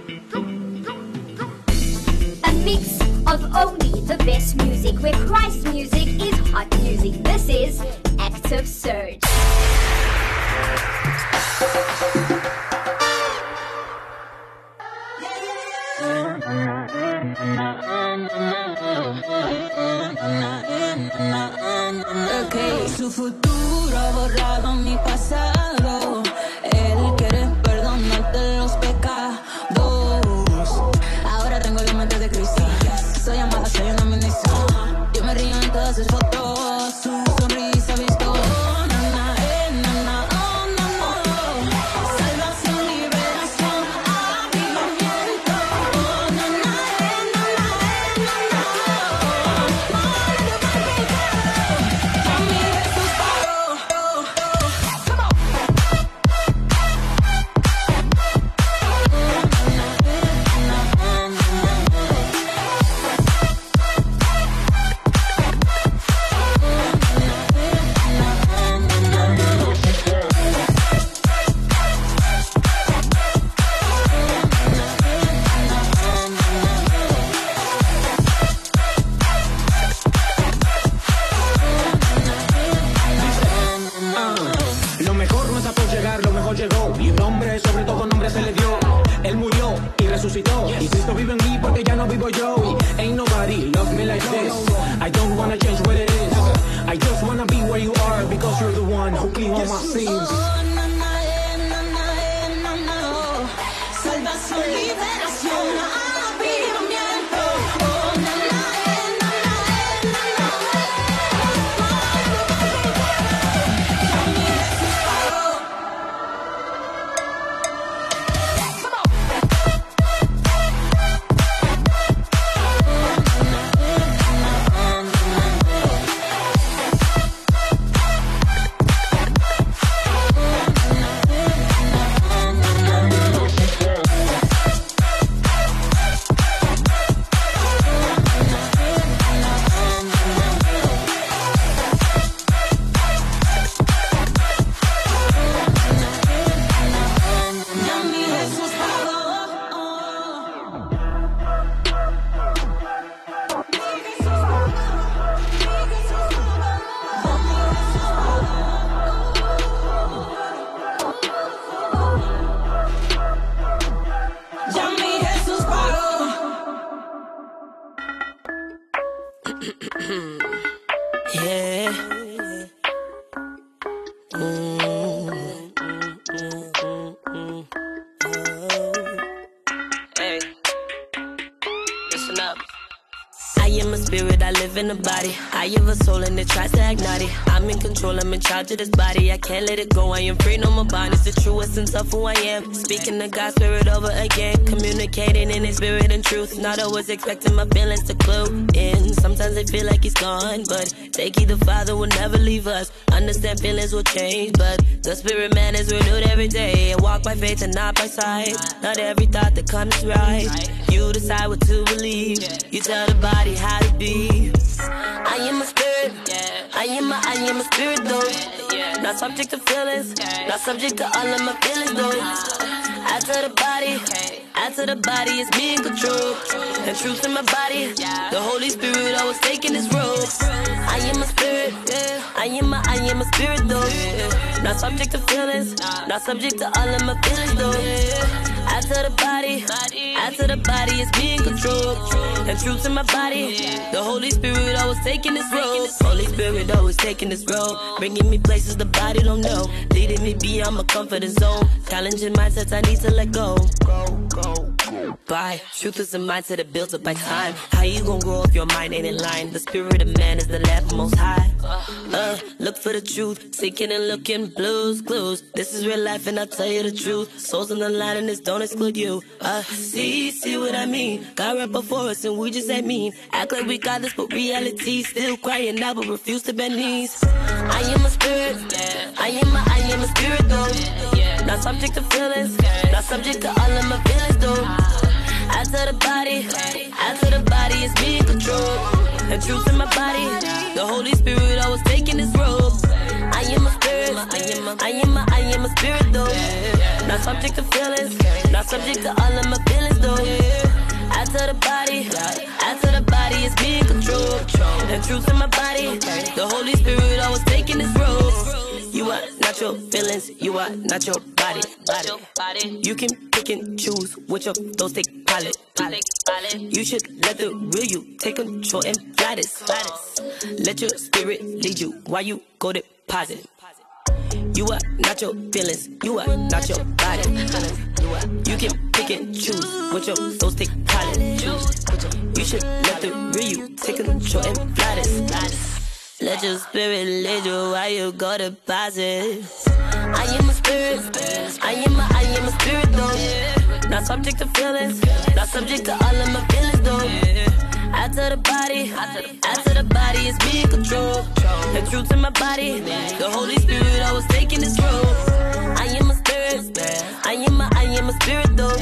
A mix of only the best music, where Christ music is hot music. This is Active Surge. Ok, Yeah. A body. I have a soul and it tries to act naughty. I'm in control, I'm in charge of this body. I can't let it go, I am free, no more bond. It's the true essence of who I am. Speaking the God spirit over again. Communicating in his spirit and truth. Not always expecting my feelings to clue in. Sometimes I feel like he's gone, but take the Father will never leave us. Understand feelings will change, but the spirit man is renewed every day. I walk by faith and not by sight. Not every thought that comes right. You decide what to believe. You tell the body how to be. I am a spirit. I am a, I am a spirit though. Not subject to feelings. Not subject to all of my feelings though. Uh-huh. Out to the body. Out to the body is me in control. And truth in my body. The Holy Spirit always taking this road. I am a spirit. I am a, I am a spirit though. Not subject to feelings. Not subject to all of my feelings though. Out to the body. Out to the body it's me in control. And truth in my body. The Holy Spirit always taking this road. Holy Spirit always taking this road. Bringing me places the body don't know. Leading me beyond my comfort zone. Challenging mindsets I need to let. Go, go, go. By truth is a mindset that builds up by time. How you gonna grow if your mind ain't in line? The spirit of man is the left most high. Uh, look for the truth, seeking and looking blues, clues. This is real life, and I'll tell you the truth. Souls in the line, and this don't exclude you. Uh, see, see what I mean? God right before us, and we just ain't mean. Act like we got this, but reality still crying out, but refuse to bend knees. I am a spirit, I am a, I am a spirit though. Not subject to feelings, not subject to all of my feelings though. Out to the body, out to the body, it's me in control. The truth in my body, the Holy Spirit always taking this robe. I am a spirit, I am a, I am a, I am a spirit though. Not subject to feelings, not subject to all of my feelings though. After the body, after the body is me in control. And truth in my body, the Holy Spirit always taking this road. You are not your feelings, you are not your body. body. You can pick and choose which of those take pilot. You should let the real you take control and fly this. Let your spirit lead you while you go deposit. You are not your feelings, you are not your body. You can pick and choose which of those take pilot. You should let the real you take control and fly this. Let your spirit lead you while you go to deposit. I am a spirit, I am a, I am a spirit though. Not subject to feelings, not subject to all of my feelings though. After the body, after the body is me in control. The truth in my body, the Holy Spirit always taking this road. I am a spirit, I am a, I am a spirit though.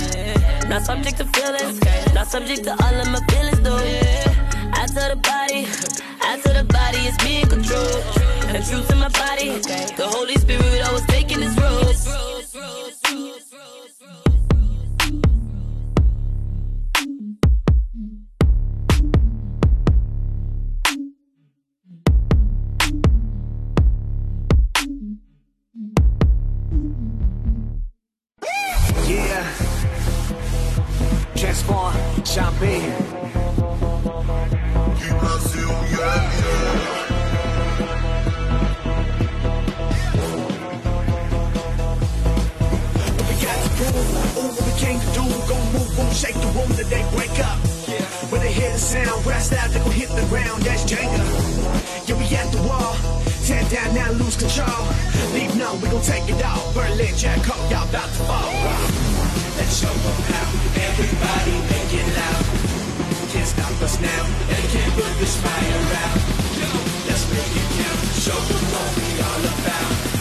Not subject to feelings, not subject to all of my feelings though. After the body, I tell the body it's me in control. The truth in my body, the Holy Spirit always taking this road. Yeah. Transform, champagne. Shake the room that they break up. When they hear the sound, blast out, they gon' hit the ground, that's Jenga. Yeah, we at the wall, tear down now, lose control. Leave now, we gon' take it all. Berlin, Jack, y'all about to fall. Let's show them how. Everybody make it loud. Stop us now. They can't put this fire out. Let's make it count. Show them what we all about.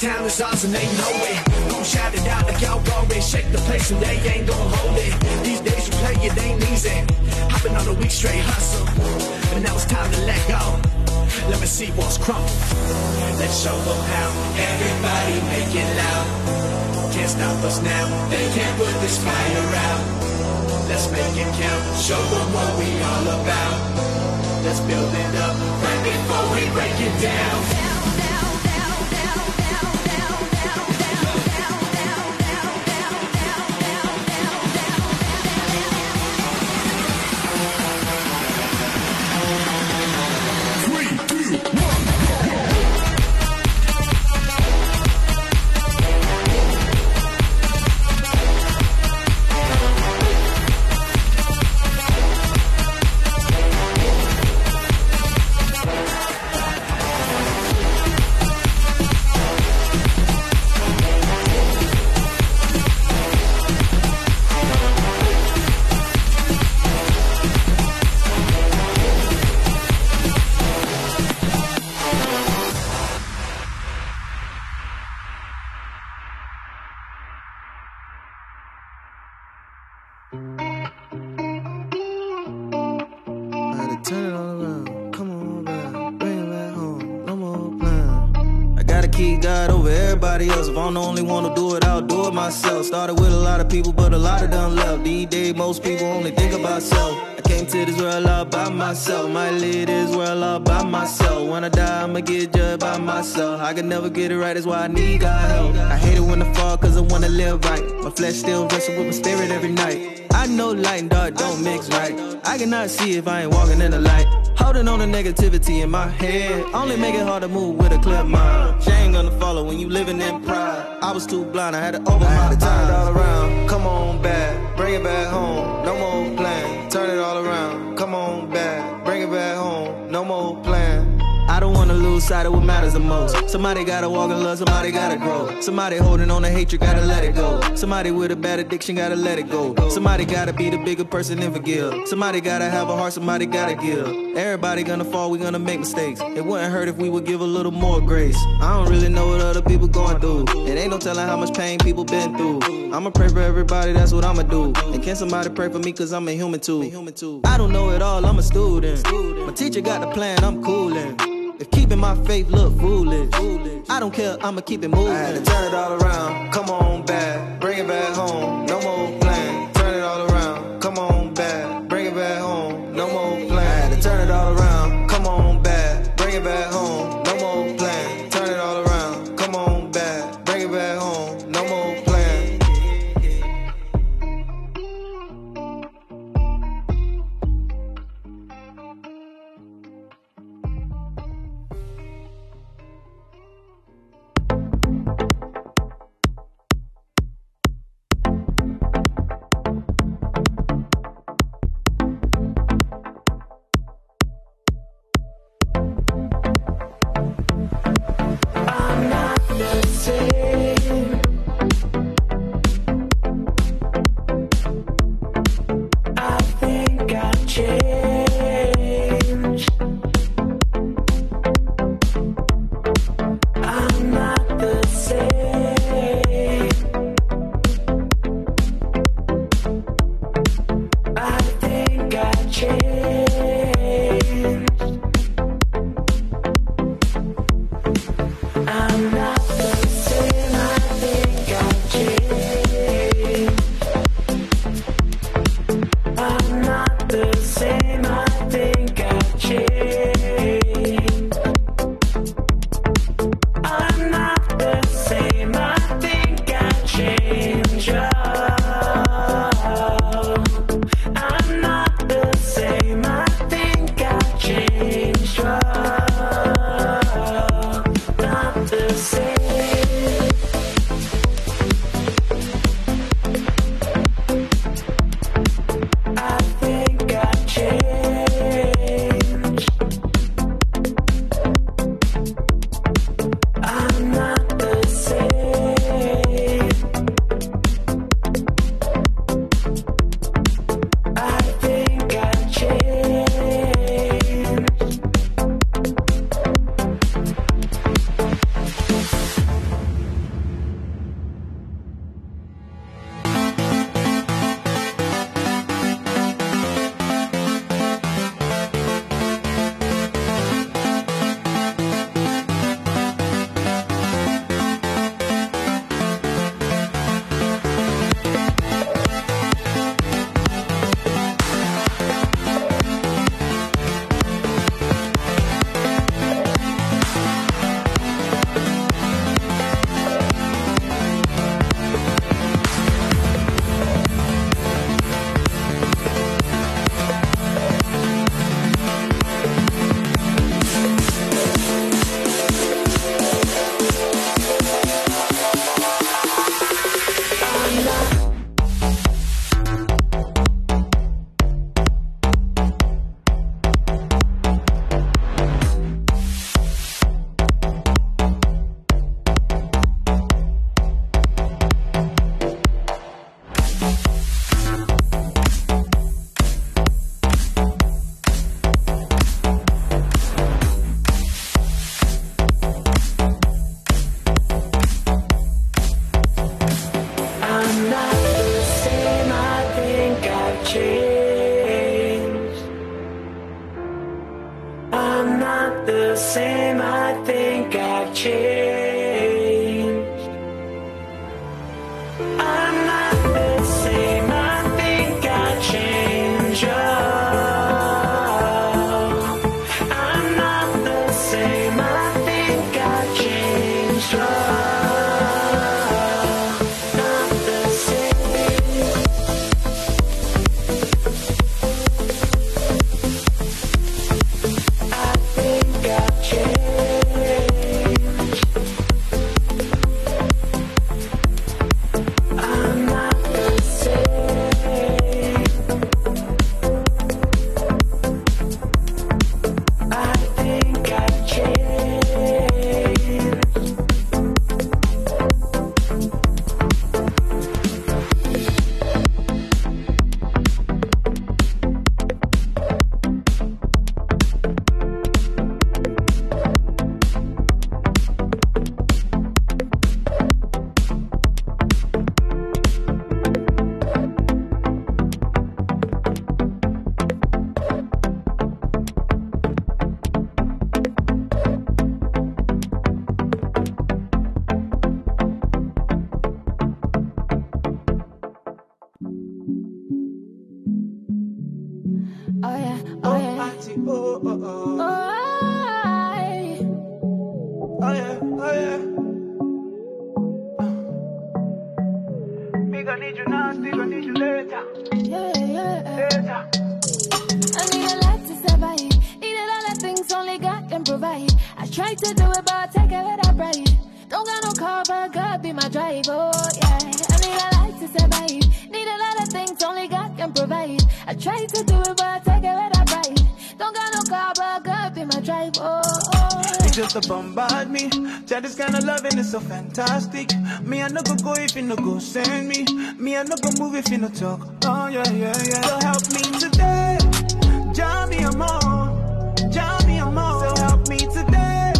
Town is ours and they know it. Gon' shout it out like y'all always shake the place and they ain't gon' hold it. These days you play it ain't easy. Hopping on a week straight hustle, and now it's time to let go. Let me see what's crumbled. Let's show them how. Everybody make it loud. Can't stop us now. They can't put this fire out. Let's make it count. Show them what we all about. Let's build it up right before we break it down. Myself. Started with a lot of people, but a lot of them left. These days, most people only think about self. I came to this world all by myself. Might leave this world all by myself. When I die, I'ma get judged by myself. I can never get it right, that's why I need God help. I hate it when I fall, cause I wanna live right. My flesh still wrestle with my spirit every night. I know light and dark don't mix right. I cannot see if I ain't walking in the light. Holding on to negativity in my head. Only make it hard to move with a clear mind. Shame gonna follow when you living in pride. I was too blind, I had to open my eyes. Turn it all around. Come on back, bring it back home. No more plan. Turn it all around. Come on back, bring it back home. No more plan. Wanna lose sight of what matters the most. Somebody gotta walk in love, somebody gotta grow. Somebody holding on to hatred, gotta let it go. Somebody with a bad addiction, gotta let it go. Somebody gotta be the bigger person and forgive. Somebody gotta have a heart, somebody gotta give. Everybody gonna fall, we gonna make mistakes. It wouldn't hurt if we would give a little more grace. I don't really know what other people going through. It ain't no telling how much pain people been through. I'ma pray for everybody, that's what I'ma do. And can somebody pray for me, cause I'm a human too. I don't know it all, I'm a student. My teacher got the plan, I'm coolin'. If keeping my faith look foolish, I don't care, I'ma keep it moving. I had to turn it all around, come on back, bring it back home, I God be my. Oh, oh. It's just bombard me. That is kind of loving is so fantastic. Me, I no go go if you no go send me. Me, I no go move if you no talk. Oh, yeah, yeah, yeah. So help me today. Jam me a more. Jam me a more. So help me today.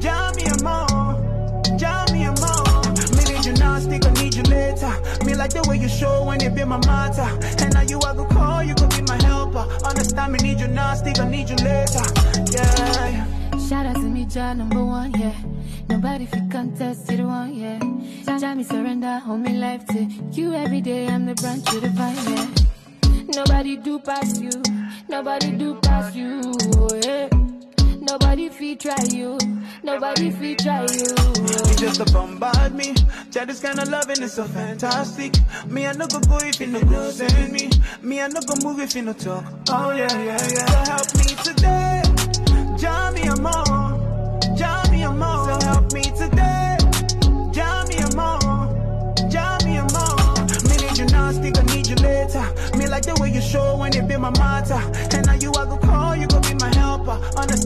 Jam me a more. Jam me a more. Me need you now, stick, I need you later. Me like the way you show when you be my matter. And now you I go call, you helper. Understand me, need you now, stick, I need you later. Yeah. Shout out to me, Jah number one, yeah. Nobody fit contest, the one, yeah. Jah, me surrender, hold me life to you every day. I'm the branch to the vine, yeah. Nobody do pass you, nobody do pass you, yeah. Nobody fit try you, nobody fit try you. You just to bombard me. That is kind of loving is so fantastic. Me, I no go go if you no go send me. Me, I no go move if you no talk. Oh yeah, yeah, yeah. So help me today. Jam me a more. Jam me a more. So help me today. Jam me a more. Jam me a more. Me need you now, stick, I need you later. Me like the way you show when you be my matter.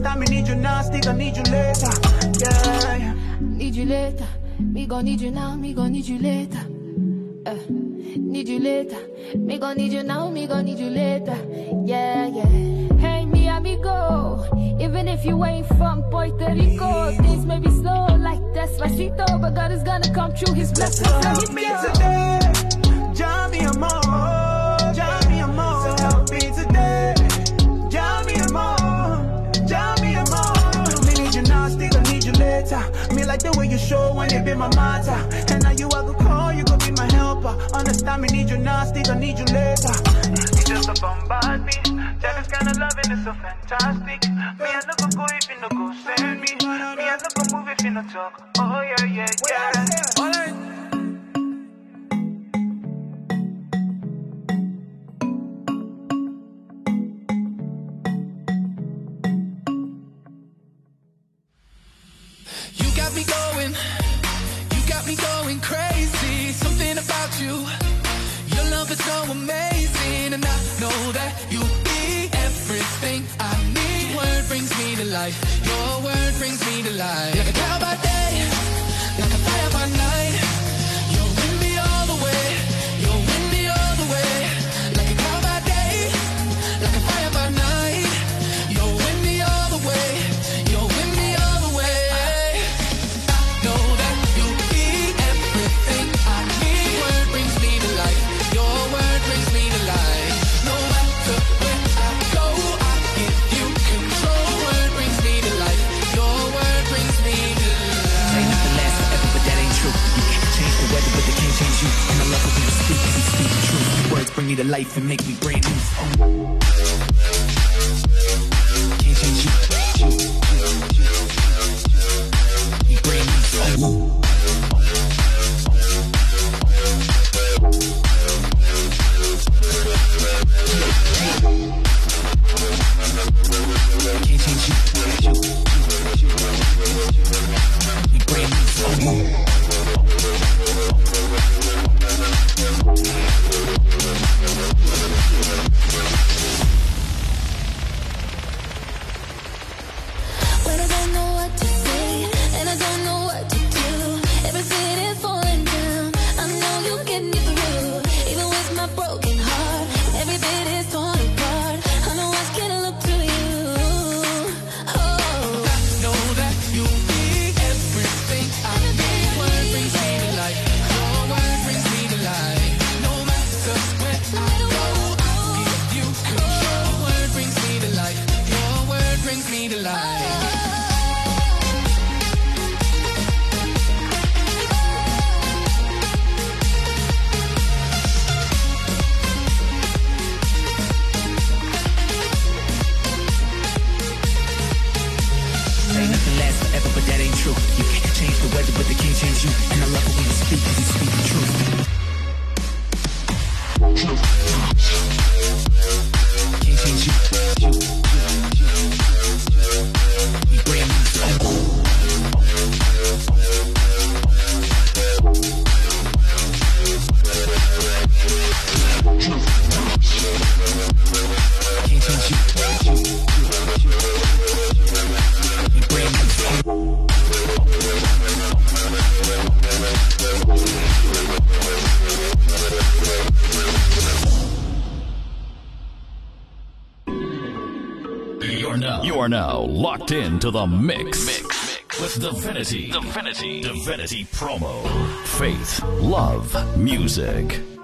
Helper. Understand me, need you now, stick, I need you later. Yeah. Need you later, me gon' need you now, me gon' need you later. Uh, need you later, me gon' need you now, me gon' need you later. Yeah, yeah. Hey, me amigo, even if you ain't from Puerto Rico, things may be slow like that's Despacito, but God is gonna come through His blessings. So So help hit me today. Jam me like the way you show when you be my matter. And now you I go call, you go be my helper. Understand me, need you now, stick, I need you later. You just a bombard me. That is kind of loving is so fantastic. Me I no go go if you no go send me. Me I no go move if you no talk. Oh yeah, yeah, yeah. Everything I need. Your Word brings me to life, your word brings me to life. Like a by day, life and make me into the mix. Mix. With Divinity. Divinity. Divinity promo. Faith, love, music.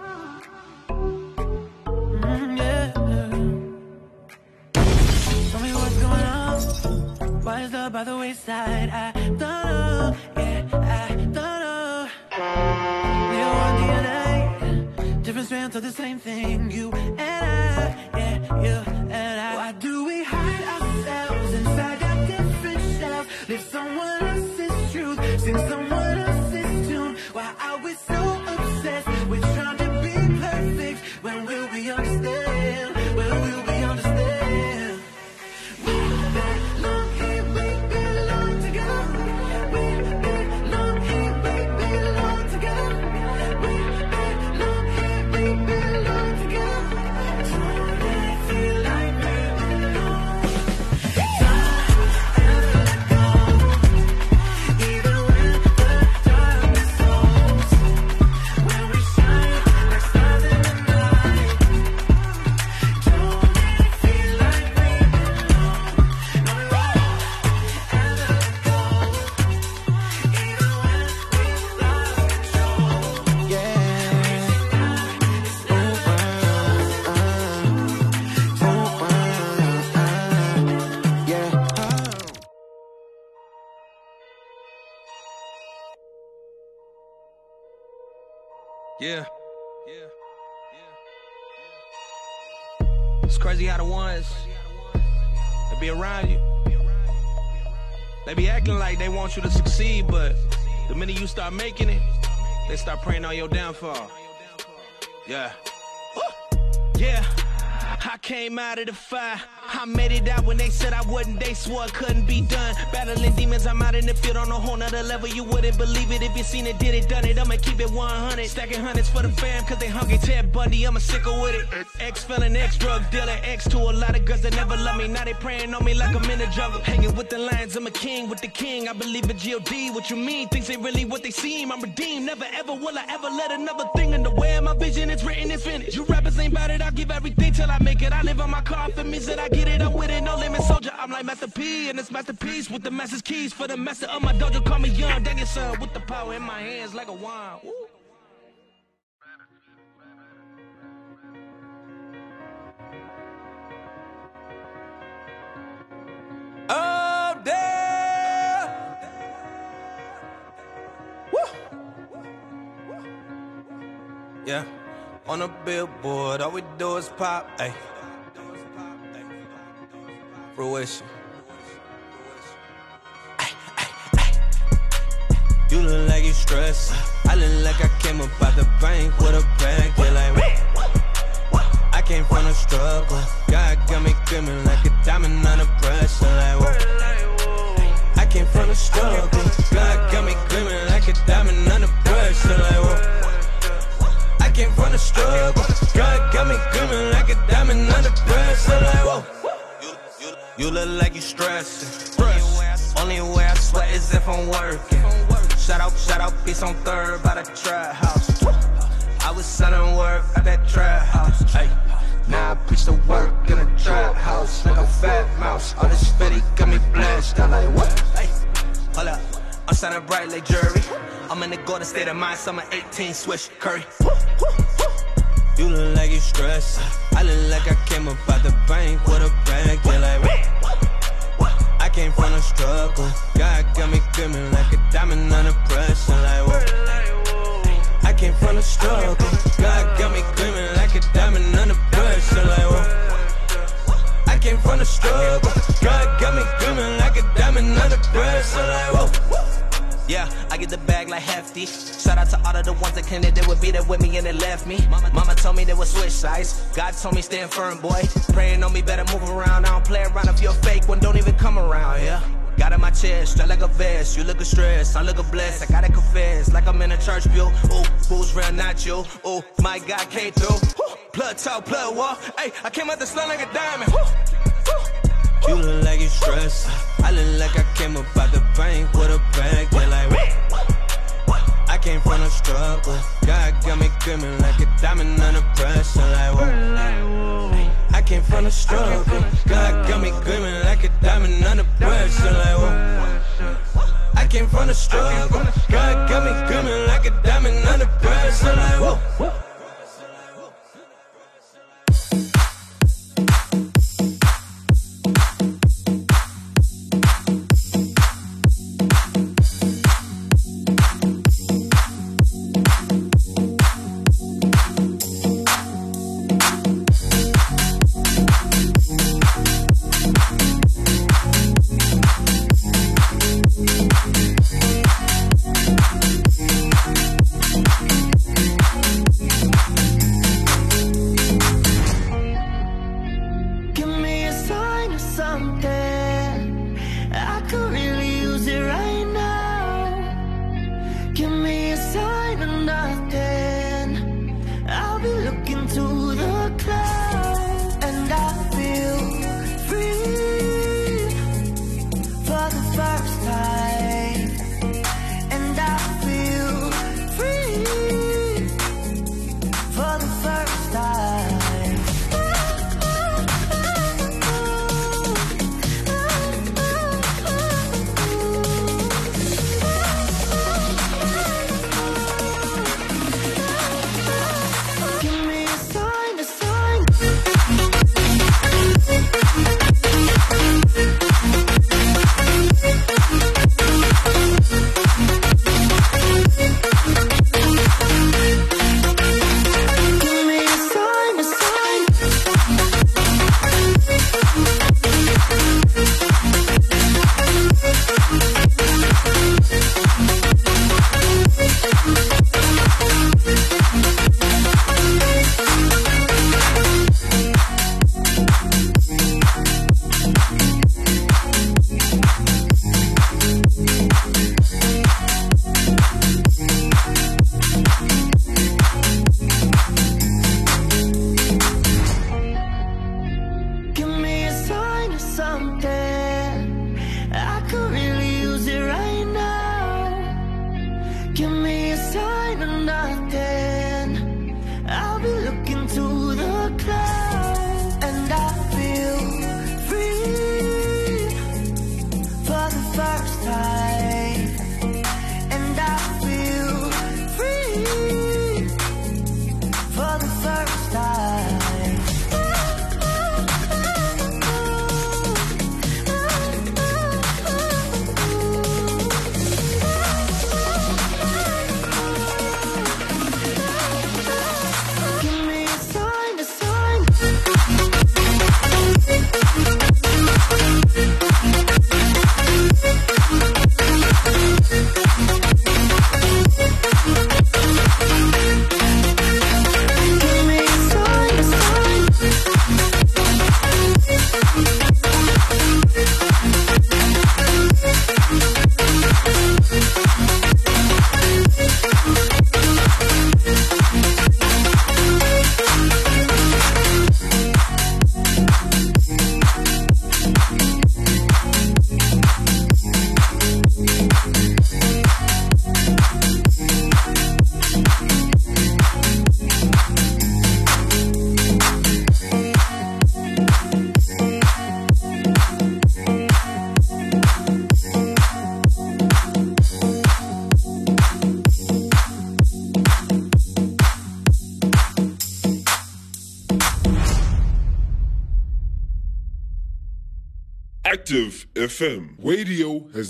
Truth. Sing someone Yeah. Yeah. Yeah. It's crazy how the ones that be around you. They be acting like they want you to succeed, but the minute you start making it, they start praying on your downfall. Yeah. Yeah. I came out of the fire. I made it out when they said I wouldn't. They swore it couldn't be done. Battling demons, I'm out in the field on a whole nother level. You wouldn't believe it if you seen it, did it, done it. I'ma keep it 100. Stacking hundreds for the fam, cause they hungry. Ted Bundy, I'ma sickle with it. Ex felon, ex drug dealer, ex to a lot of girls that never love me. Now they praying on me like I'm in the jungle. Hanging with the lions, I'm a king with the king. I believe in G.O.D. What you mean? Things ain't really what they seem. I'm redeemed. Never ever will I ever let another thing in the way of my vision. It's written, it's finished. You rappers ain't about it. I'll give everything till I make it. I live on my car for me that I get it. I'm with it. No limit soldier. I'm like Master P and it's masterpiece with the master's keys for the master of my dojo. Call me young Daniel-san with the power in my hands like a wine. Woo. Up there. Yeah. On a billboard, all we do is pop. Ay. Fruition. You look like you stressed. I look like I came up out the bank with a bag. Yeah, like, I came from the struggle. God got me screaming like a diamond under pressure. Like, whoa. I came from the struggle. God got me screaming like a diamond under You look like you stressing. Only way I sweat is if I'm working. Shout out, shout out, peace on third by the trap house. I was selling work at that trap house. Ay. Now I preach the work in a trap house like a fat mouse. All this fitty got me blessed. I'm like, what? Ay. Hold up. I'm shining bright like jury. I'm in the golden state of mind, summer 18, swish, curry. You look like you stressed. I look like I came up out the bank with a bag. Yeah, like? I came from the struggle. God got me screaming like a diamond under pressure. Like, what? I came from the struggle. God got me screaming like a diamond under pressure. Like, what? I came from the struggle. God got me screaming like a diamond under pressure. Like, whoa. I get the bag like hefty. Shout out to all of the ones that came connected with be there with me and they left me. Mama told me they would switch sides. God told me stand firm, boy. Praying on me, better move around. I don't play around if you're a fake one, don't even come around, yeah. Got in my chest, straight like a vest. You lookin' stressed, I'm looking blessed. I gotta confess, like I'm in a church pew. Ooh, who's real, not you? Ooh, my God came through. Ooh, blood talk, blood walk. Hey, I came out the slum like a diamond. You look like you stressed. I look like I came up out the bank with a bag. Yeah, like, what? I came from the struggle. God got me screaming like a diamond under pressure. Like, whoa. I came from the struggle. God got me gleaming like a diamond under pressure. Like, whoa. I came from the struggle. God got me gleaming like a diamond under pressure. Like, whoa.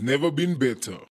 Never been better.